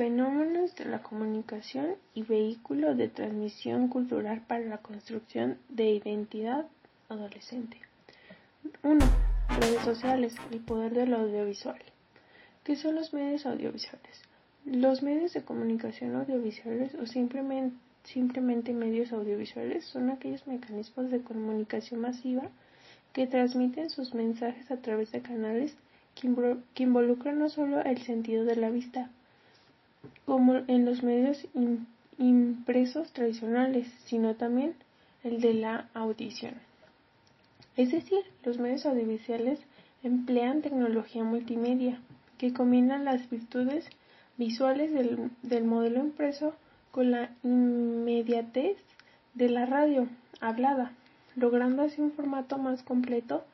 Fenómenos de la comunicación y vehículo de transmisión cultural para la construcción de identidad adolescente. 1. Redes sociales, el poder del audiovisual. ¿Qué son los medios audiovisuales? Los medios de comunicación audiovisuales o simplemente, simplemente medios audiovisuales son aquellos mecanismos de comunicación masiva que transmiten sus mensajes a través de canales que, involucran no solo el sentido de la vista, como en los medios impresos tradicionales, sino también el de la audición. Es decir, los medios audiovisuales emplean tecnología multimedia que combina las virtudes visuales del, del modelo impreso con la inmediatez de la radio hablada, logrando así un formato más completo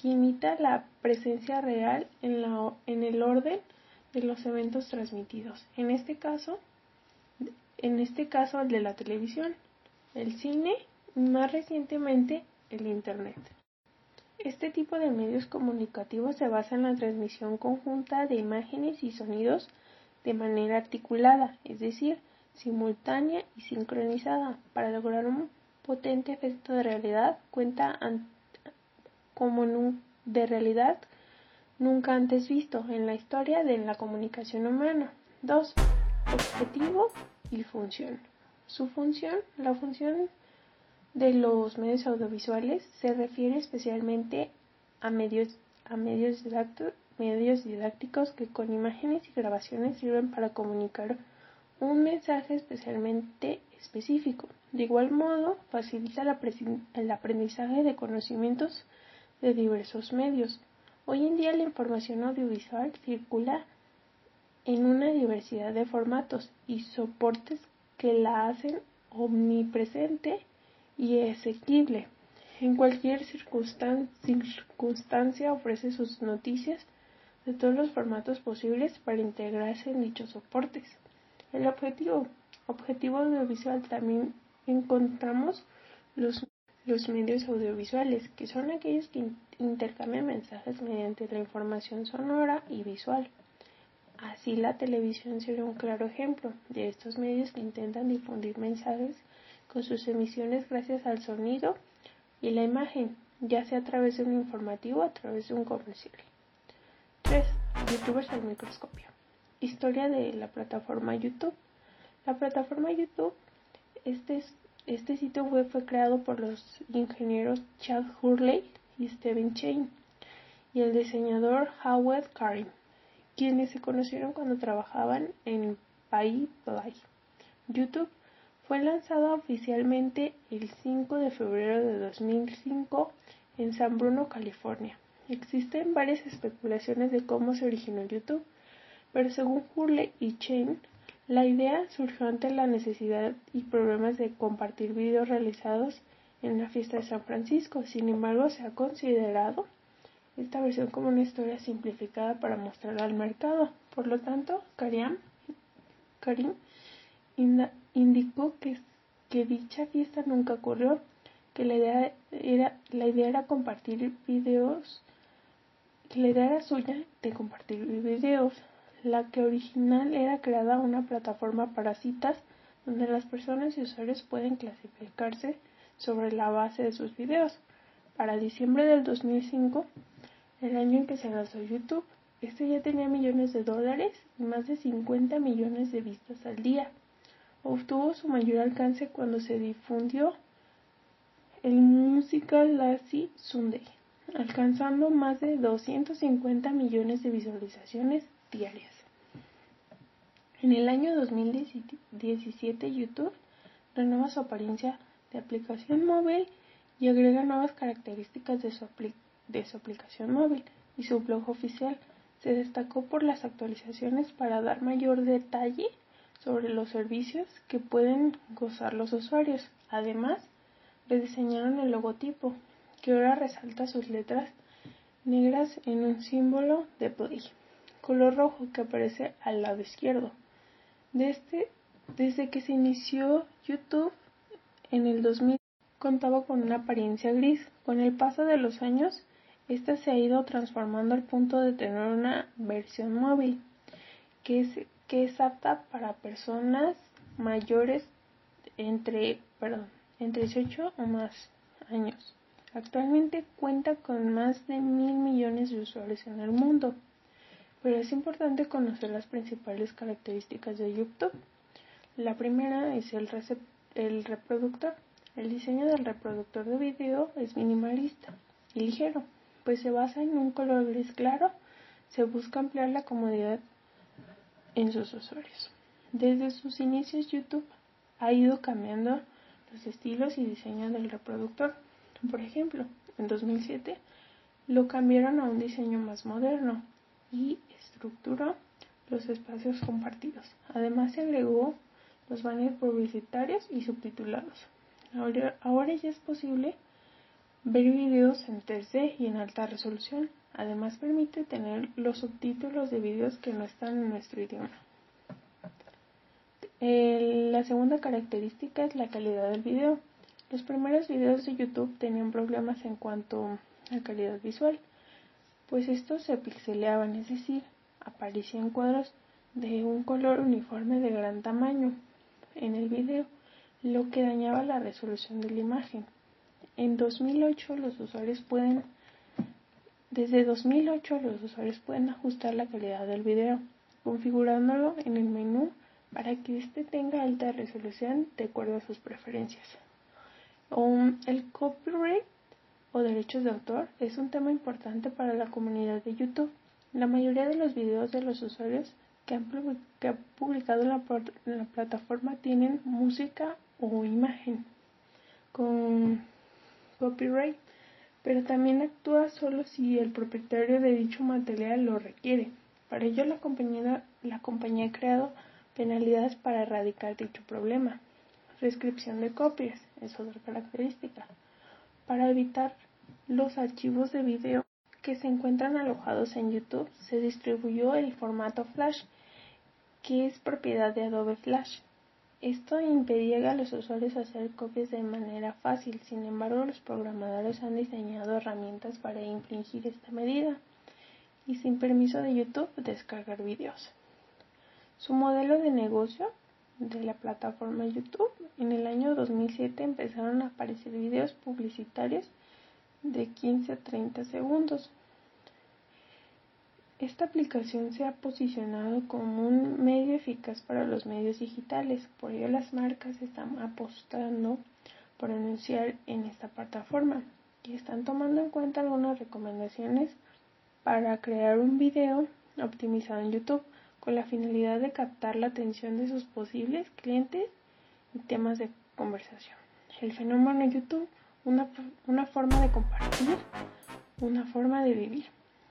que imita la presencia real en, la, en el orden de los eventos transmitidos. En este caso, en este caso el de la televisión, el cine y más recientemente el Internet. Este tipo de medios comunicativos se basa en la transmisión conjunta de imágenes y sonidos de manera articulada, es decir, simultánea y sincronizada, para lograr un potente efecto de realidad cuenta como de realidad nunca antes visto en la historia de la comunicación humana. 2. Objetivo y función. Su función, la función de los medios audiovisuales se refiere especialmente a medios, a medios, medios didácticos que con imágenes y grabaciones sirven para comunicar un mensaje especialmente específico. De igual modo, facilita el aprendizaje de conocimientos de diversos medios. Hoy en día la información audiovisual circula en una diversidad de formatos y soportes que la hacen omnipresente y asequible. En cualquier circunstancia ofrece sus noticias de todos los formatos posibles para integrarse en dichos soportes. El objetivo, objetivo audiovisual también encontramos los los medios audiovisuales, que son aquellos que intercambian mensajes mediante la información sonora y visual. Así la televisión sería un claro ejemplo de estos medios que intentan difundir mensajes con sus emisiones gracias al sonido y la imagen, ya sea a través de un informativo o a través de un comercial. 3. Youtubers al microscopio. Historia de la plataforma YouTube. La plataforma YouTube web fue creado por los ingenieros Chad Hurley y Steven Chain y el diseñador Howard Karim, quienes se conocieron cuando trabajaban en Pay YouTube fue lanzado oficialmente el 5 de febrero de 2005 en San Bruno, California. Existen varias especulaciones de cómo se originó YouTube, pero según Hurley y Chain, la idea surgió ante la necesidad y problemas de compartir videos realizados en la fiesta de San Francisco. Sin embargo, se ha considerado esta versión como una historia simplificada para mostrarla al mercado. Por lo tanto, Karim, Karim indicó que, que dicha fiesta nunca ocurrió, que la idea era, la idea era compartir videos, que la idea era suya de compartir videos la que original era creada una plataforma para citas donde las personas y usuarios pueden clasificarse sobre la base de sus videos. Para diciembre del 2005, el año en que se lanzó YouTube, este ya tenía millones de dólares y más de 50 millones de vistas al día. Obtuvo su mayor alcance cuando se difundió el musical Lassie Sunday, alcanzando más de 250 millones de visualizaciones diarias. En el año 2017 YouTube renueva su apariencia de aplicación móvil y agrega nuevas características de su, de su aplicación móvil y su blog oficial se destacó por las actualizaciones para dar mayor detalle sobre los servicios que pueden gozar los usuarios. Además, rediseñaron el logotipo, que ahora resalta sus letras negras en un símbolo de play color rojo que aparece al lado izquierdo. Desde, desde que se inició YouTube en el 2000 contaba con una apariencia gris. Con el paso de los años, esta se ha ido transformando al punto de tener una versión móvil que, que es apta para personas mayores entre, perdón, entre 18 o más años. Actualmente cuenta con más de mil millones de usuarios en el mundo, pero es importante conocer las principales características de YouTube. La primera es el, el reproductor. El diseño del reproductor de video es minimalista y ligero, pues se basa en un color gris claro. Se busca ampliar la comodidad en sus usuarios. Desde sus inicios YouTube ha ido cambiando los estilos y diseño del reproductor. Por ejemplo, en 2007 lo cambiaron a un diseño más moderno y estructuró los espacios compartidos. Además se agregó los banners publicitarios y subtitulados. Ahora, ahora ya es posible ver videos en 3D y en alta resolución. Además permite tener los subtítulos de videos que no están en nuestro idioma. la segunda característica es la calidad del video. Los primeros videos de YouTube tenían problemas en cuanto a calidad visual, pues estos se pixeleaban, es decir, aparecían cuadros de un color uniforme de gran tamaño en el video, lo que dañaba la resolución de la imagen. En 2008 los usuarios pueden desde 2008 los usuarios pueden ajustar la calidad del video, configurándolo en el menú para que éste tenga alta resolución de acuerdo a sus preferencias el copyright o derechos de autor es un tema importante para la comunidad de YouTube. La mayoría de los videos de los usuarios que han, publicado en la, la plataforma tienen música o imagen con copyright, pero también actúa solo si el propietario de dicho material lo requiere. Para ello, la compañía, la compañía ha creado penalidades para erradicar dicho problema. Descripción de copias es otra característica. Para evitar los archivos de video que se encuentran alojados en YouTube, se distribuyó el formato Flash, que es propiedad de Adobe Flash. Esto impedía a los usuarios hacer copias de manera fácil, sin embargo los programadores han diseñado herramientas para infringir esta medida y sin permiso de YouTube descargar videos. Su modelo de negocio de la plataforma YouTube, en el año 2007 empezaron a aparecer videos publicitarios de 15 a 30 segundos. Esta aplicación se ha posicionado como un medio eficaz para los medios digitales, por ello las marcas están apostando por anunciar en esta plataforma y están tomando en cuenta algunas recomendaciones para crear un video optimizado en YouTube con la finalidad de captar la atención de sus posibles clientes y temas de conversación. El fenómeno YouTube, una, una forma de compartir, una forma de vivir.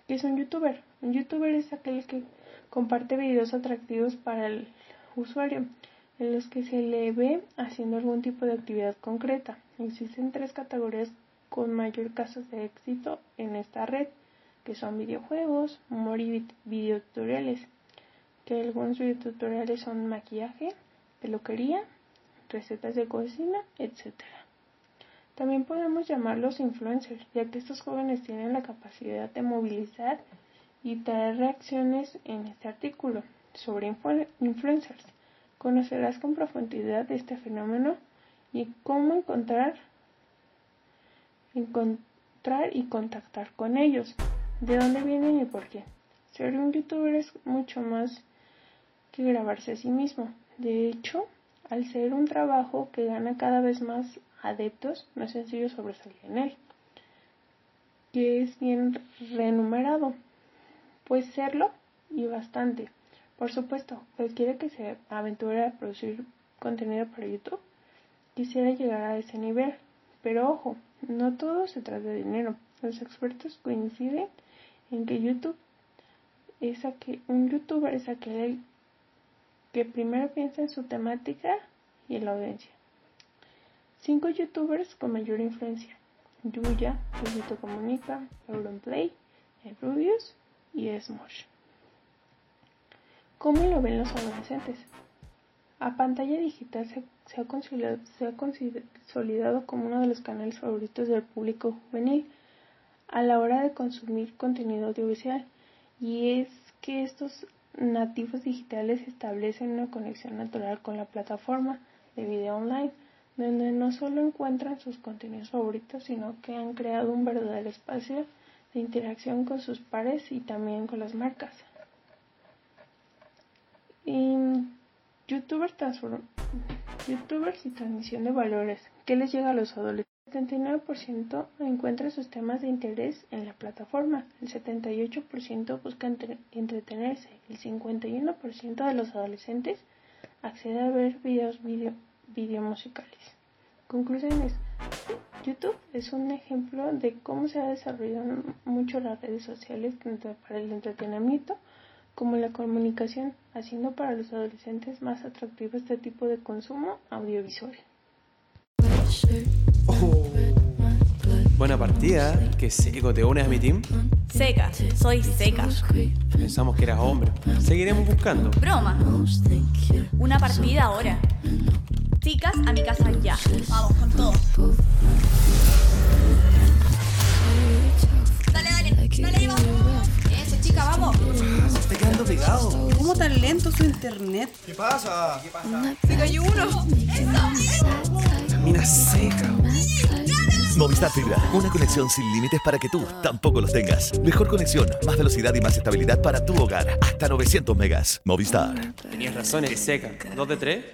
¿Qué es un youtuber? Un youtuber es aquel que comparte videos atractivos para el usuario, en los que se le ve haciendo algún tipo de actividad concreta. Existen tres categorías con mayor casos de éxito en esta red, que son videojuegos, humor y videotutoriales que algunos videotutoriales son maquillaje, peluquería, recetas de cocina, etc. También podemos llamarlos influencers, ya que estos jóvenes tienen la capacidad de movilizar y traer reacciones en este artículo sobre influencers. Conocerás con profundidad este fenómeno y cómo encontrar, encontrar y contactar con ellos, de dónde vienen y por qué. Ser un youtuber es mucho más que grabarse a sí mismo. De hecho, al ser un trabajo que gana cada vez más adeptos, no es sencillo sobresalir en él, que es bien renumerado. Pues serlo y bastante. Por supuesto, cualquiera que se aventure a producir contenido para YouTube quisiera llegar a ese nivel. Pero ojo, no todo se trata de dinero. Los expertos coinciden en que YouTube es aquel, un youtuber es aquel que primero piensa en su temática y en la audiencia. Cinco youtubers con mayor influencia. Yuya, Luisito Comunica, Auronplay, Rubius y Smosh. ¿Cómo lo ven los adolescentes? A pantalla digital se, ha se, ha consolidado como uno de los canales favoritos del público juvenil a la hora de consumir contenido audiovisual y es que estos nativos digitales establecen una conexión natural con la plataforma de video online, donde no solo encuentran sus contenidos favoritos, sino que han creado un verdadero espacio de interacción con sus pares y también con las marcas. Y YouTubers, YouTubers y transmisión de valores. ¿Qué les llega a los adolescentes? El 79% encuentra sus temas de interés en la plataforma, el 78% busca entretenerse, el 51% de los adolescentes accede a ver videos video, musicales. Conclusiones. YouTube es un ejemplo de cómo se ha desarrollado mucho las redes sociales tanto para el entretenimiento como la comunicación, haciendo para los adolescentes más atractivo este tipo de consumo audiovisual. Buena partida. ¿Qué seco? ¿Te unes a mi team? Seca, soy seca. Pensamos que eras hombre. Seguiremos buscando. Broma. Una partida ahora. Chicas, a mi casa ya. Vamos con todo. Dale, dale, dale vamos. Eso, chica, vamos. Se está quedando pegado. ¿Cómo tan lento su internet? ¿Qué pasa? ¿Qué pasa? Se cayó uno. La seca. Movistar Fibra, una conexión sin límites para que tú tampoco los tengas. Mejor conexión, más velocidad y más estabilidad para tu hogar. Hasta 900 megas. Movistar. Tenías razón, es seca. ¿Dos de tres?